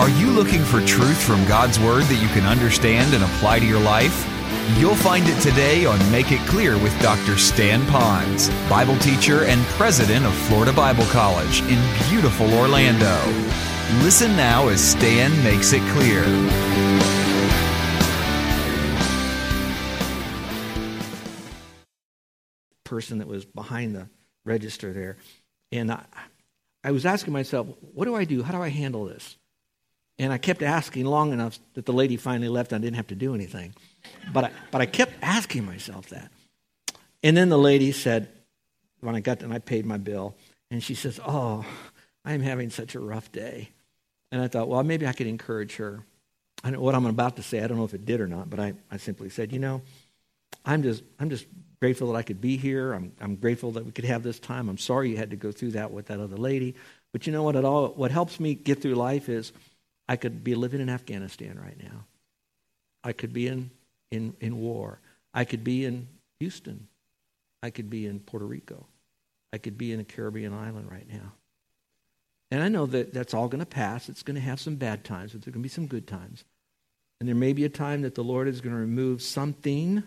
Are you looking for truth from God's Word that you can understand and apply to your life? You'll find it today on Make It Clear with Dr. Stan Ponz, Bible teacher and president of Florida Bible College in beautiful Orlando. Listen now as Stan makes it clear. Person that was behind the register there. And I, I was asking myself, what do I do? How do I handle this? And I kept asking long enough that the lady finally left and I didn't have to do anything. But I, but I kept asking myself that. And then the lady said, when I got there and I paid my bill, and she says, Oh, I'm having such a rough day. And I thought, well, maybe I could encourage her. I know what I'm about to say, I don't know if it did or not, but I, I simply said, you know, I'm just I'm just grateful that I could be here. I'm I'm grateful that we could have this time. I'm sorry you had to go through that with that other lady. But you know what it all what helps me get through life is I could be living in Afghanistan right now. I could be in, in, in war. I could be in Houston. I could be in Puerto Rico. I could be in a Caribbean island right now. And I know that that's all going to pass. It's going to have some bad times, but there's going to be some good times. And there may be a time that the Lord is going to remove something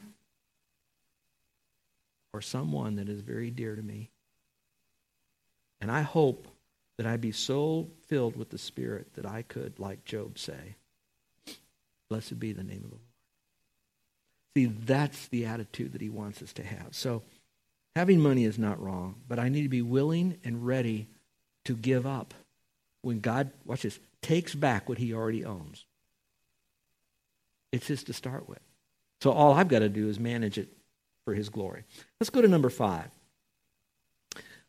or someone that is very dear to me. And I hope that I be so filled with the Spirit that I could, like Job, say, Blessed be the name of the Lord. See, that's the attitude that he wants us to have. So, having money is not wrong, but I need to be willing and ready to give up when God, watch this, takes back what he already owns. It's his to start with. So, all I've got to do is manage it for his glory. Let's go to number five.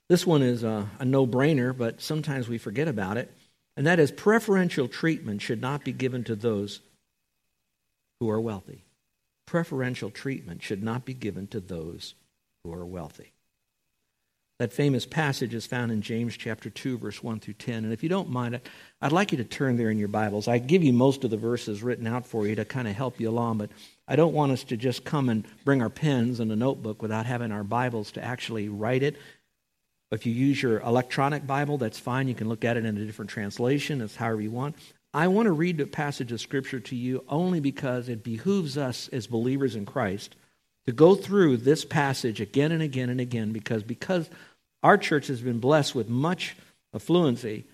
This one is a, a no brainer, but sometimes we forget about it. And that is preferential treatment should not be given to those who are wealthy. Preferential treatment should not be given to those who are wealthy. That famous passage is found in James chapter 2, verse 1 through 10. And if you don't mind, I'd like you to turn there in your Bibles. I give you most of the verses written out for you to kind of help you along, but I don't want us to just come and bring our pens and a notebook without having our Bibles to actually write it if you use your electronic Bible, that's fine. You can look at it in a different translation. It's however you want. I want to read a passage of Scripture to you only because it behooves us as believers in Christ to go through this passage again and again and again because because our church has been blessed with much affluency.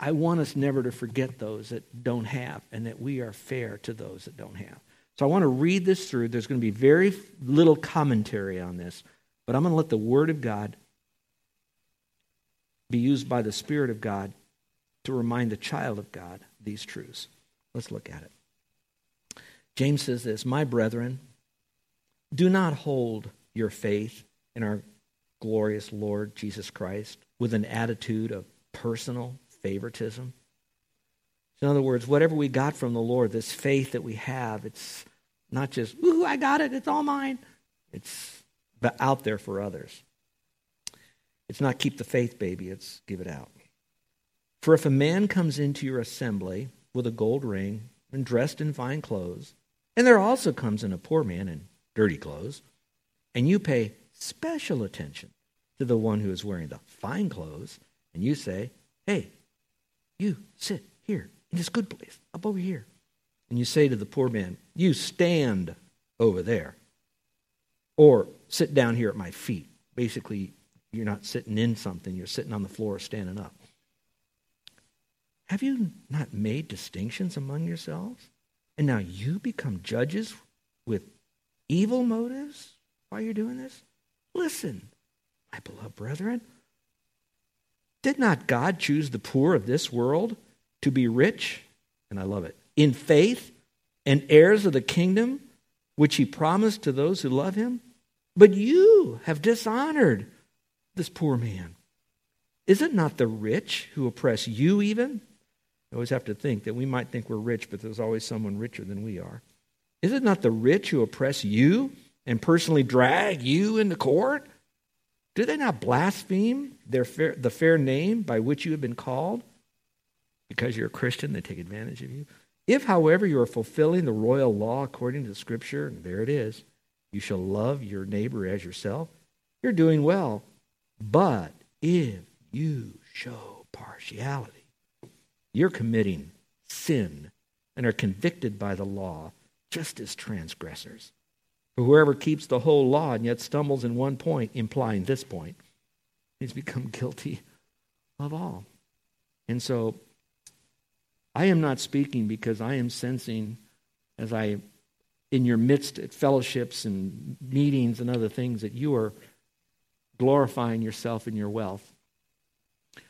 I want us never to forget those that don't have and that we are fair to those that don't have. So I want to read this through. There's going to be very little commentary on this, but I'm going to let the Word of God be used by the Spirit of God to remind the child of God these truths. Let's look at it. James says this My brethren, do not hold your faith in our glorious Lord Jesus Christ with an attitude of personal favoritism. In other words, whatever we got from the Lord, this faith that we have, it's not just, ooh, I got it, it's all mine. It's out there for others. It's not keep the faith, baby, it's give it out. For if a man comes into your assembly with a gold ring and dressed in fine clothes, and there also comes in a poor man in dirty clothes, and you pay special attention to the one who is wearing the fine clothes, and you say, Hey, you sit here in this good place, up over here. And you say to the poor man, You stand over there, or sit down here at my feet. Basically, you're not sitting in something, you're sitting on the floor standing up. Have you not made distinctions among yourselves? And now you become judges with evil motives while you're doing this? Listen, my beloved brethren. Did not God choose the poor of this world to be rich? And I love it. In faith and heirs of the kingdom which he promised to those who love him? But you have dishonored this poor man? Is it not the rich who oppress you even? I always have to think that we might think we're rich, but there's always someone richer than we are. Is it not the rich who oppress you and personally drag you into court? Do they not blaspheme their fair, the fair name by which you have been called? Because you're a Christian, they take advantage of you. If, however, you are fulfilling the royal law according to Scripture, and there it is, you shall love your neighbor as yourself, you're doing well. But if you show partiality, you're committing sin and are convicted by the law, just as transgressors. For whoever keeps the whole law and yet stumbles in one point, implying this point, he's become guilty of all. And so I am not speaking because I am sensing as I in your midst at fellowships and meetings and other things that you are glorifying yourself and your wealth.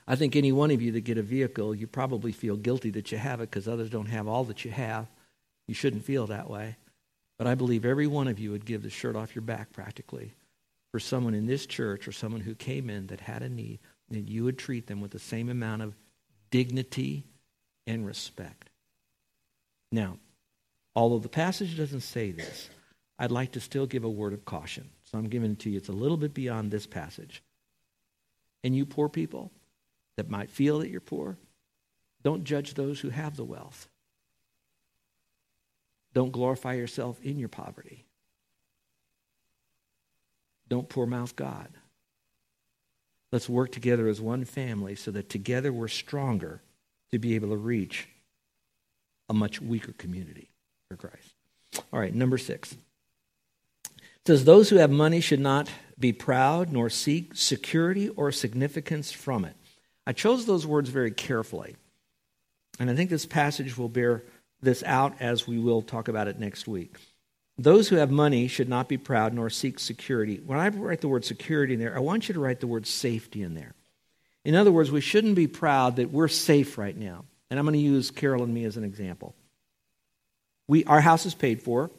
I think any one of you that get a vehicle, you probably feel guilty that you have it because others don't have all that you have. You shouldn't feel that way. But I believe every one of you would give the shirt off your back practically for someone in this church or someone who came in that had a need, and you would treat them with the same amount of dignity and respect. Now, although the passage doesn't say this, I'd like to still give a word of caution. So I'm giving it to you. It's a little bit beyond this passage. And you poor people that might feel that you're poor, don't judge those who have the wealth. Don't glorify yourself in your poverty. Don't poor mouth God. Let's work together as one family so that together we're stronger to be able to reach a much weaker community for Christ. All right, number six. Says, Those who have money should not be proud nor seek security or significance from it. I chose those words very carefully. And I think this passage will bear this out as we will talk about it next week. Those who have money should not be proud nor seek security. When I write the word security in there, I want you to write the word safety in there. In other words, we shouldn't be proud that we're safe right now. And I'm going to use Carol and me as an example. We, our house is paid for.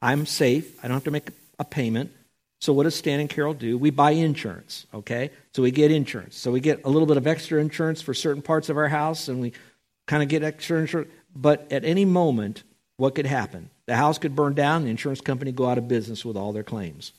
I'm safe. I don't have to make a payment. So what does Stan and Carol do? We buy insurance, okay? So we get insurance. So we get a little bit of extra insurance for certain parts of our house, and we kind of get extra insurance. But at any moment, what could happen? The house could burn down, the insurance company go out of business with all their claims.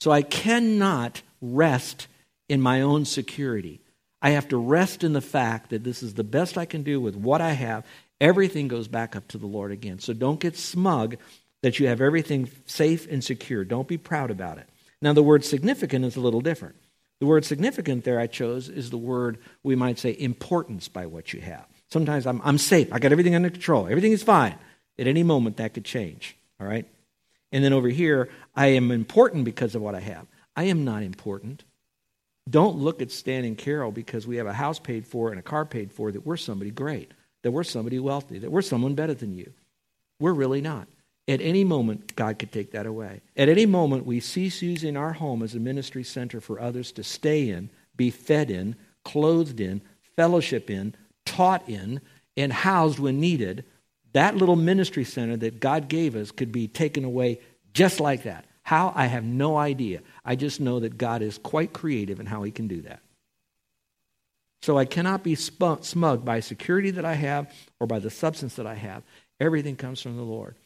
So I cannot rest in my own security. I have to rest in the fact that this is the best I can do with what I have. Everything goes back up to the Lord again. So don't get smug that you have everything safe and secure. Don't be proud about it. Now, the word significant is a little different. The word significant there I chose is the word we might say importance by what you have. Sometimes I'm, I'm safe. I got everything under control. Everything is fine. At any moment, that could change. All right? And then over here, I am important because of what I have. I am not important. Don't look at Stan and Carol because we have a house paid for and a car paid for that we're somebody great, that we're somebody wealthy, that we're someone better than you. We're really not. At any moment, God could take that away. At any moment, we cease using our home as a ministry center for others to stay in, be fed in, clothed in, fellowship in, taught in, and housed when needed. That little ministry center that God gave us could be taken away just like that. How? I have no idea. I just know that God is quite creative in how He can do that. So I cannot be smug by security that I have or by the substance that I have. Everything comes from the Lord.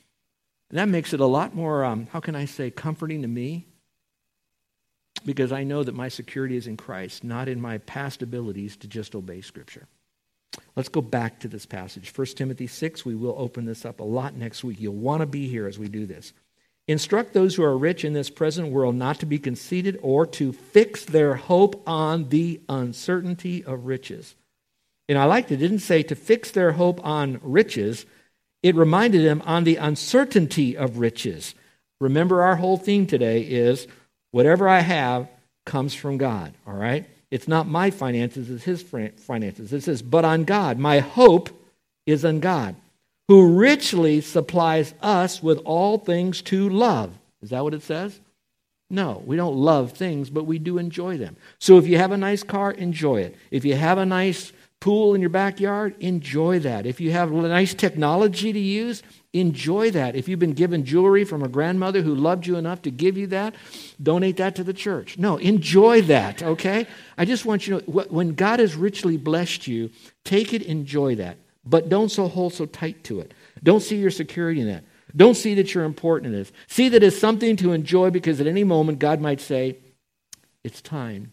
And that makes it a lot more, um, how can I say, comforting to me? Because I know that my security is in Christ, not in my past abilities to just obey Scripture. Let's go back to this passage. 1 Timothy 6, we will open this up a lot next week. You'll want to be here as we do this. Instruct those who are rich in this present world not to be conceited or to fix their hope on the uncertainty of riches. And I liked it. It didn't say to fix their hope on riches, it reminded them on the uncertainty of riches. Remember, our whole theme today is whatever I have comes from God, all right? It's not my finances, it's His finances. It says, but on God. My hope is on God, who richly supplies us with all things to love. Is that what it says? No, we don't love things, but we do enjoy them. So if you have a nice car, enjoy it. If you have a nice pool in your backyard, enjoy that. If you have nice technology to use, enjoy that. If you've been given jewelry from a grandmother who loved you enough to give you that, donate that to the church. No, enjoy that, okay? I just want you to know when God has richly blessed you, take it, enjoy that. But don't so hold so tight to it. Don't see your security in that. Don't see that you're important in this. See that it's something to enjoy because at any moment God might say, It's time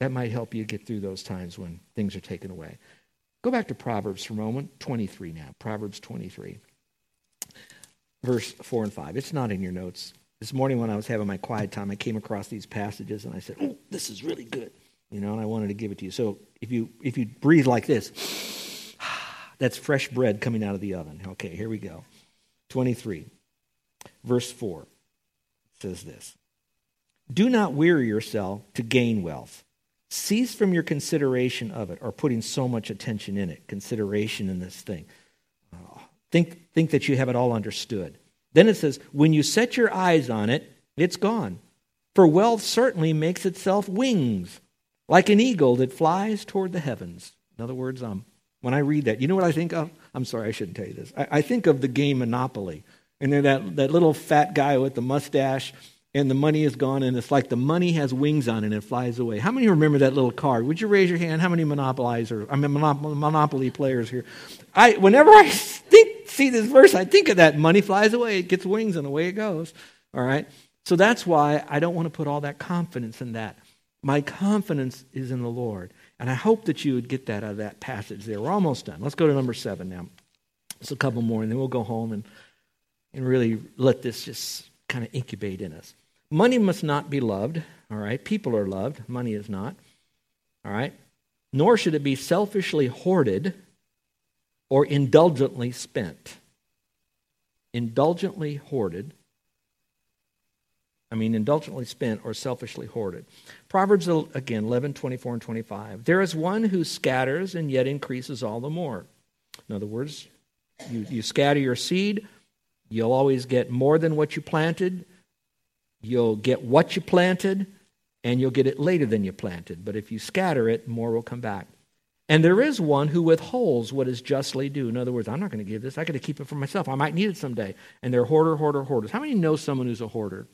that might help you get through those times when things are taken away. Go back to Proverbs for a moment, 23 now. Proverbs 23, verse 4 and 5. It's not in your notes. This morning when I was having my quiet time, I came across these passages and I said, Oh, this is really good. You know, and I wanted to give it to you. So if you if you breathe like this, That's fresh bread coming out of the oven. Okay, here we go. 23, verse 4 says this Do not weary yourself to gain wealth. Cease from your consideration of it or putting so much attention in it, consideration in this thing. Uh, think, think that you have it all understood. Then it says, When you set your eyes on it, it's gone. For wealth certainly makes itself wings, like an eagle that flies toward the heavens. In other words, um, when I read that, you know what I think of? I'm sorry, I shouldn't tell you this. I, I think of the game Monopoly. And then that, that little fat guy with the mustache, and the money is gone, and it's like the money has wings on it and it flies away. How many remember that little card? Would you raise your hand? How many I mean, Monopoly players here? I, whenever I think, see this verse, I think of that. Money flies away, it gets wings, and away it goes. All right? So that's why I don't want to put all that confidence in that. My confidence is in the Lord. And I hope that you would get that out of that passage there. We're almost done. Let's go to number seven now. Just a couple more, and then we'll go home and, and really let this just kind of incubate in us. Money must not be loved, all right? People are loved, money is not, all right? Nor should it be selfishly hoarded or indulgently spent. Indulgently hoarded I mean, indulgently spent or selfishly hoarded. Proverbs, again, 11, 24, and 25. There is one who scatters and yet increases all the more. In other words, you, you scatter your seed, you'll always get more than what you planted. You'll get what you planted, and you'll get it later than you planted. But if you scatter it, more will come back. And there is one who withholds what is justly due. In other words, I'm not going to give this. I got to keep it for myself. I might need it someday. And they're hoarder, hoarder, hoarders. How many know someone who's a hoarder?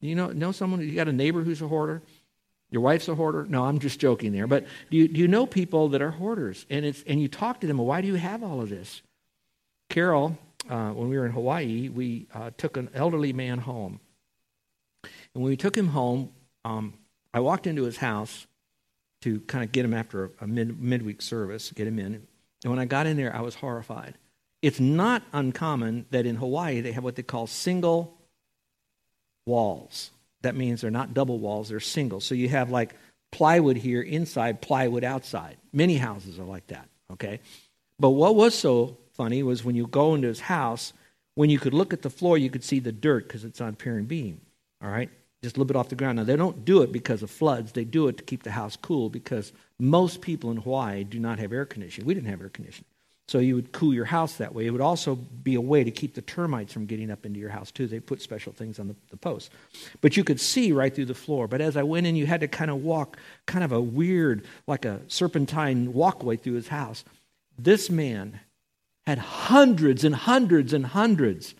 Do you know, know someone, you got a neighbor who's a hoarder? Your wife's a hoarder? No, I'm just joking there. But do you, do you know people that are hoarders? And, it's, and you talk to them, why do you have all of this? Carol, uh, when we were in Hawaii, we uh, took an elderly man home. And when we took him home, um, I walked into his house to kind of get him after a mid, midweek service, get him in. And when I got in there, I was horrified. It's not uncommon that in Hawaii they have what they call single walls. That means they're not double walls, they're single. So you have like plywood here inside, plywood outside. Many houses are like that, okay? But what was so funny was when you go into his house, when you could look at the floor, you could see the dirt because it's on pier and beam, all right? Just a little bit off the ground. Now, they don't do it because of floods. They do it to keep the house cool because most people in Hawaii do not have air conditioning. We didn't have air conditioning. So you would cool your house that way. It would also be a way to keep the termites from getting up into your house, too. They put special things on the, the posts. But you could see right through the floor. But as I went in, you had to kind of walk kind of a weird, like a serpentine walkway through his house. This man had hundreds and hundreds and hundreds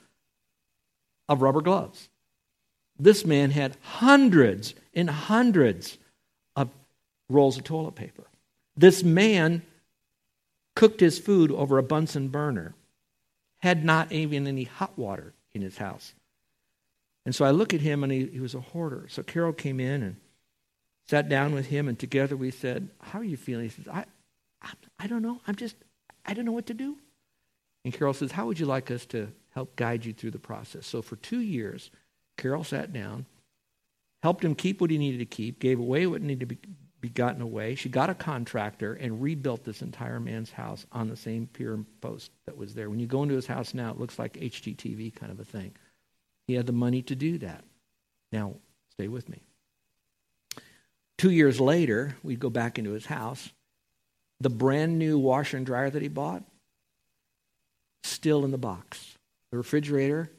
of rubber gloves. This man had hundreds and hundreds of rolls of toilet paper. This man cooked his food over a Bunsen burner, had not even any hot water in his house. And so I look at him, and he, he was a hoarder. So Carol came in and sat down with him, and together we said, How are you feeling? He says, I, I, I don't know. I'm just, I don't know what to do. And Carol says, How would you like us to help guide you through the process? So for two years, Carol sat down, helped him keep what he needed to keep, gave away what needed to be be gotten away. She got a contractor and rebuilt this entire man's house on the same pier and post that was there. When you go into his house now, it looks like HGTV kind of a thing. He had the money to do that. Now, stay with me. Two years later, we'd go back into his house. The brand new washer and dryer that he bought, still in the box. The refrigerator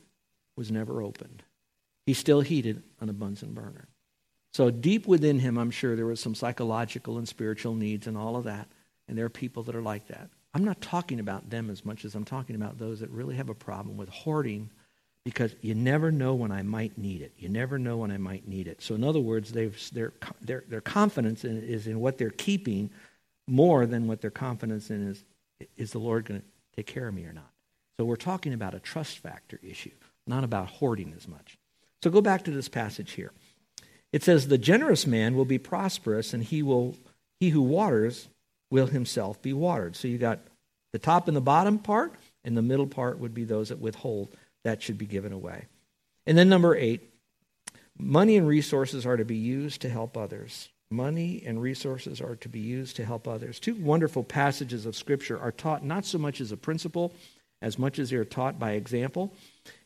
was never opened. He still heated on a Bunsen burner. So deep within him, I'm sure there was some psychological and spiritual needs and all of that. And there are people that are like that. I'm not talking about them as much as I'm talking about those that really have a problem with hoarding because you never know when I might need it. You never know when I might need it. So, in other words, their, their, their confidence in, is in what they're keeping more than what their confidence in is is the Lord going to take care of me or not? So, we're talking about a trust factor issue, not about hoarding as much. So, go back to this passage here. It says, The generous man will be prosperous, and he, will, he who waters will himself be watered. So you got the top and the bottom part, and the middle part would be those that withhold. That should be given away. And then number eight, money and resources are to be used to help others. Money and resources are to be used to help others. Two wonderful passages of Scripture are taught not so much as a principle as much as they are taught by example.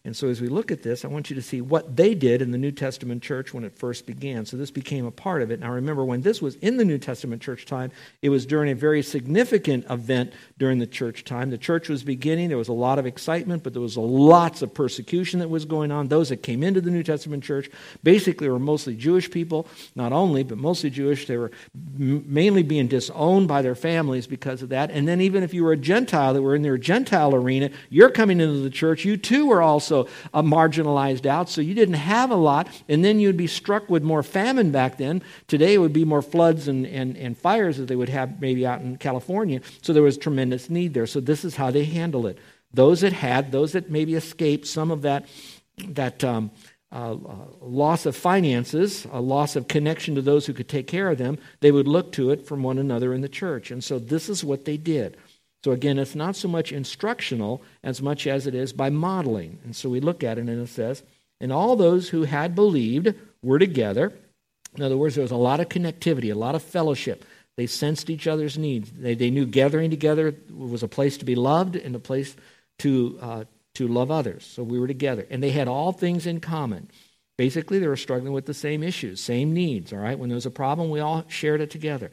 And so, as we look at this, I want you to see what they did in the New Testament church when it first began. So, this became a part of it. Now, remember, when this was in the New Testament church time, it was during a very significant event during the church time. The church was beginning. There was a lot of excitement, but there was lots of persecution that was going on. Those that came into the New Testament church basically were mostly Jewish people, not only, but mostly Jewish. They were mainly being disowned by their families because of that. And then, even if you were a Gentile that were in their Gentile arena, you're coming into the church, you too were also also uh, marginalized out, so you didn't have a lot, and then you'd be struck with more famine back then. Today it would be more floods and, and, and fires that they would have maybe out in California, so there was tremendous need there. So this is how they handle it. Those that had, those that maybe escaped some of that, that um, uh, uh, loss of finances, a loss of connection to those who could take care of them, they would look to it from one another in the church. And so this is what they did. So again, it's not so much instructional as much as it is by modeling. And so we look at it and it says, and all those who had believed were together. In other words, there was a lot of connectivity, a lot of fellowship. They sensed each other's needs. They, they knew gathering together was a place to be loved and a place to, uh, to love others. So we were together. And they had all things in common. Basically, they were struggling with the same issues, same needs, all right? When there was a problem, we all shared it together.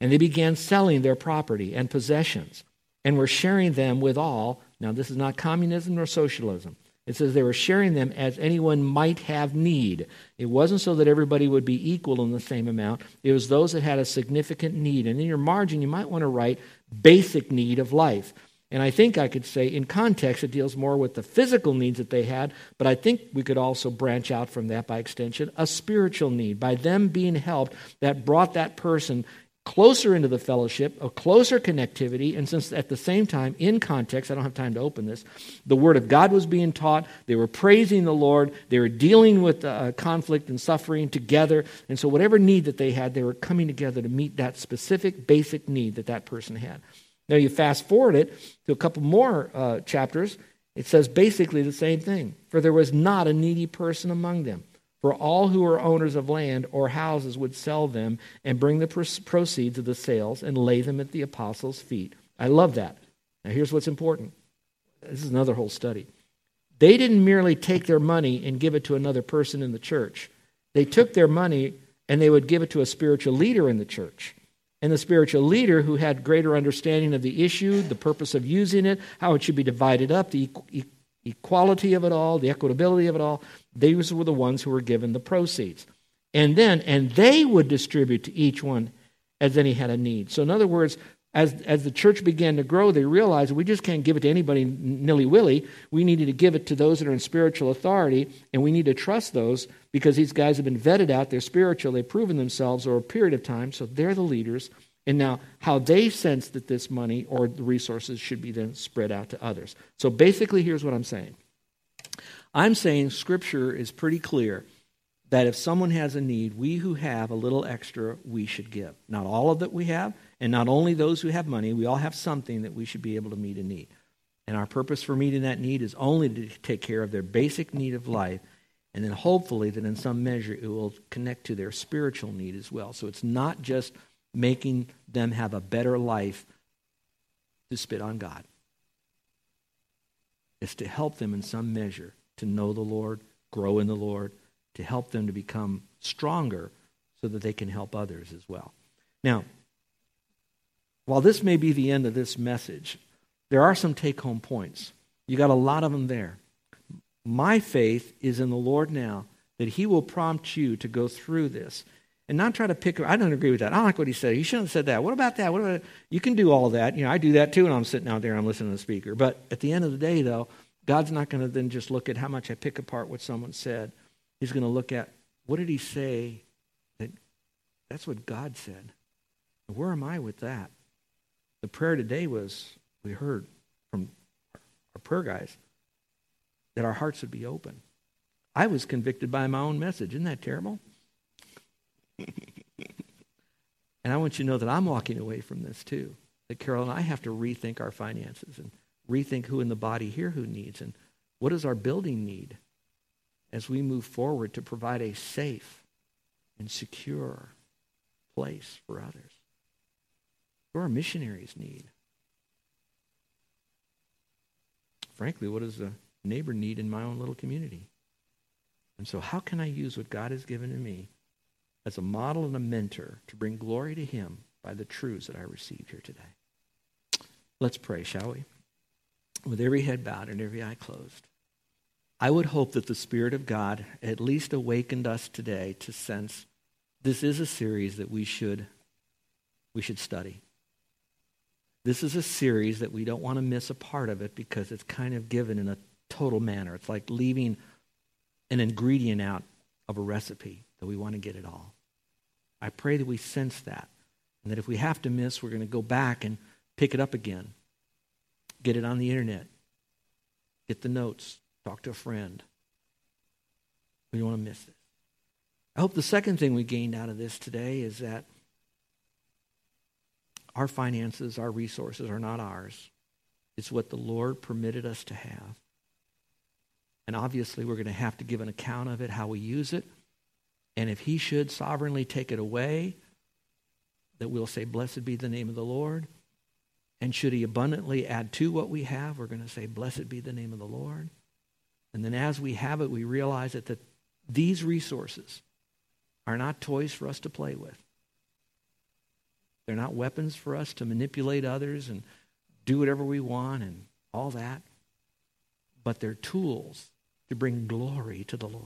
And they began selling their property and possessions and were sharing them with all. Now, this is not communism nor socialism. It says they were sharing them as anyone might have need. It wasn't so that everybody would be equal in the same amount. It was those that had a significant need. And in your margin, you might want to write basic need of life. And I think I could say, in context, it deals more with the physical needs that they had, but I think we could also branch out from that by extension a spiritual need. By them being helped, that brought that person closer into the fellowship, a closer connectivity, and since at the same time, in context, I don't have time to open this, the Word of God was being taught, they were praising the Lord, they were dealing with uh, conflict and suffering together, and so whatever need that they had, they were coming together to meet that specific basic need that that person had. Now you fast forward it to a couple more uh, chapters, it says basically the same thing. For there was not a needy person among them. For all who are owners of land or houses would sell them and bring the proceeds of the sales and lay them at the apostles' feet. I love that. Now, here's what's important this is another whole study. They didn't merely take their money and give it to another person in the church, they took their money and they would give it to a spiritual leader in the church. And the spiritual leader who had greater understanding of the issue, the purpose of using it, how it should be divided up, the equality of it all, the equitability of it all, these were the ones who were given the proceeds. And then, and they would distribute to each one as any had a need. So, in other words, as, as the church began to grow, they realized we just can't give it to anybody nilly willy. We needed to give it to those that are in spiritual authority, and we need to trust those because these guys have been vetted out. They're spiritual, they've proven themselves over a period of time, so they're the leaders. And now, how they sense that this money or the resources should be then spread out to others. So, basically, here's what I'm saying I'm saying Scripture is pretty clear that if someone has a need, we who have a little extra, we should give. Not all of it we have, and not only those who have money, we all have something that we should be able to meet a need. And our purpose for meeting that need is only to take care of their basic need of life, and then hopefully that in some measure it will connect to their spiritual need as well. So it's not just making them have a better life to spit on God, it's to help them in some measure to know the Lord, grow in the Lord, to help them to become stronger so that they can help others as well. Now, while this may be the end of this message, there are some take home points. You got a lot of them there. My faith is in the Lord now that He will prompt you to go through this and not try to pick. I don't agree with that. I don't like what he said. He shouldn't have said that. What about that? What about you can do all that. You know, I do that too, and I'm sitting out there, I'm listening to the speaker. But at the end of the day, though, God's not going to then just look at how much I pick apart what someone said. He's going to look at what did he say that that's what God said. Where am I with that? The prayer today was we heard from our prayer guys that our hearts would be open. I was convicted by my own message. Isn't that terrible? and I want you to know that I'm walking away from this too. That Carol and I have to rethink our finances and rethink who in the body here who needs and what does our building need as we move forward to provide a safe and secure place for others. What do our missionaries need? Frankly, what does a neighbor need in my own little community? And so, how can I use what God has given to me as a model and a mentor to bring glory to Him by the truths that I received here today? Let's pray, shall we? With every head bowed and every eye closed. I would hope that the Spirit of God at least awakened us today to sense this is a series that we should, we should study. This is a series that we don't want to miss a part of it because it's kind of given in a total manner. It's like leaving an ingredient out of a recipe that we want to get it all. I pray that we sense that and that if we have to miss, we're going to go back and pick it up again, get it on the internet, get the notes, talk to a friend. We don't want to miss this. I hope the second thing we gained out of this today is that our finances, our resources are not ours. It's what the Lord permitted us to have. And obviously, we're going to have to give an account of it, how we use it. And if He should sovereignly take it away, that we'll say, Blessed be the name of the Lord. And should He abundantly add to what we have, we're going to say, Blessed be the name of the Lord. And then as we have it, we realize that, that these resources are not toys for us to play with. They're not weapons for us to manipulate others and do whatever we want and all that. But they're tools to bring glory to the Lord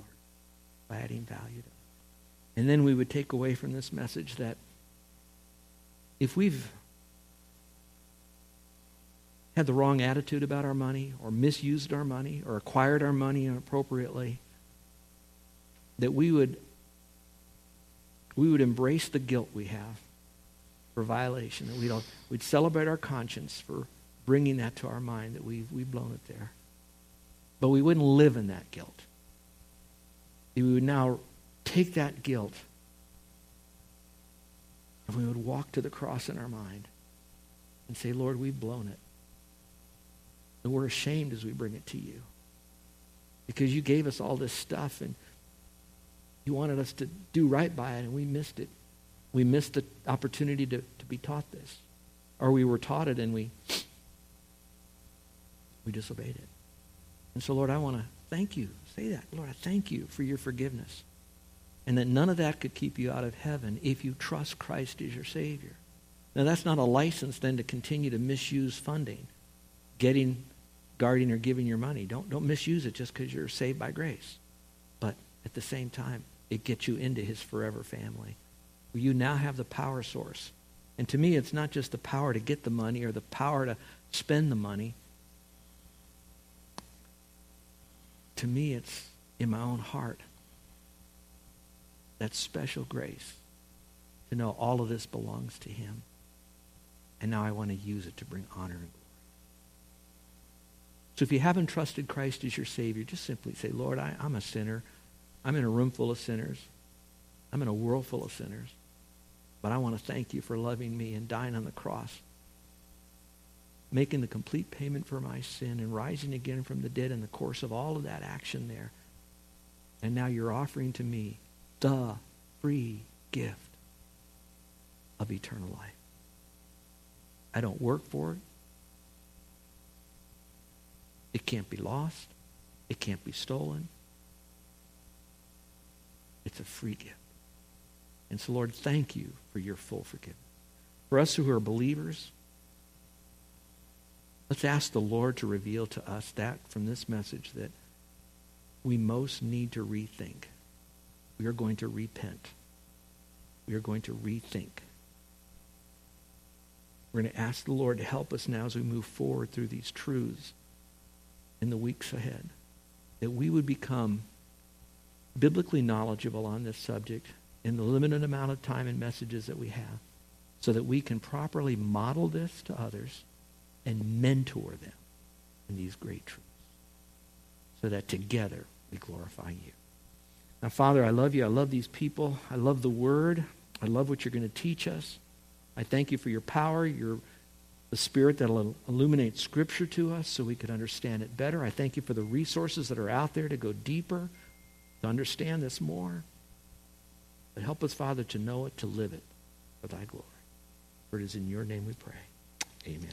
by adding value to. And then we would take away from this message that if we've had the wrong attitude about our money or misused our money or acquired our money inappropriately, that we would we would embrace the guilt we have for violation, that we don't we'd celebrate our conscience for bringing that to our mind that we've, we've blown it there. But we wouldn't live in that guilt. We would now take that guilt and we would walk to the cross in our mind and say, Lord, we've blown it. And we're ashamed as we bring it to you. Because you gave us all this stuff and you wanted us to do right by it and we missed it. We missed the opportunity to, to be taught this. Or we were taught it and we we disobeyed it. And so, Lord, I want to thank you. Say that. Lord, I thank you for your forgiveness. And that none of that could keep you out of heaven if you trust Christ as your Savior. Now, that's not a license then to continue to misuse funding, getting guarding or giving your money. Don't, don't misuse it just because you're saved by grace. But at the same time, it gets you into his forever family. You now have the power source. And to me, it's not just the power to get the money or the power to spend the money. To me, it's in my own heart that special grace to know all of this belongs to him. And now I want to use it to bring honor and glory. So if you haven't trusted Christ as your Savior, just simply say, Lord, I, am a sinner. I'm in a room full of sinners. I'm in a world full of sinners. But I want to thank you for loving me and dying on the cross, making the complete payment for my sin and rising again from the dead in the course of all of that action there. And now you're offering to me the free gift of eternal life. I don't work for it. It can't be lost. It can't be stolen. It's a free gift. And so, Lord, thank you for your full forgiveness. For us who are believers, let's ask the Lord to reveal to us that from this message that we most need to rethink. We are going to repent. We are going to rethink. We're going to ask the Lord to help us now as we move forward through these truths in the weeks ahead. That we would become biblically knowledgeable on this subject in the limited amount of time and messages that we have so that we can properly model this to others and mentor them in these great truths so that together we glorify you. Now, Father, I love you. I love these people. I love the word. I love what you're going to teach us. I thank you for your power, your the Spirit that will illuminate Scripture to us so we could understand it better. I thank you for the resources that are out there to go deeper, to understand this more. But help us, Father, to know it, to live it, for thy glory. For it is in your name we pray. Amen.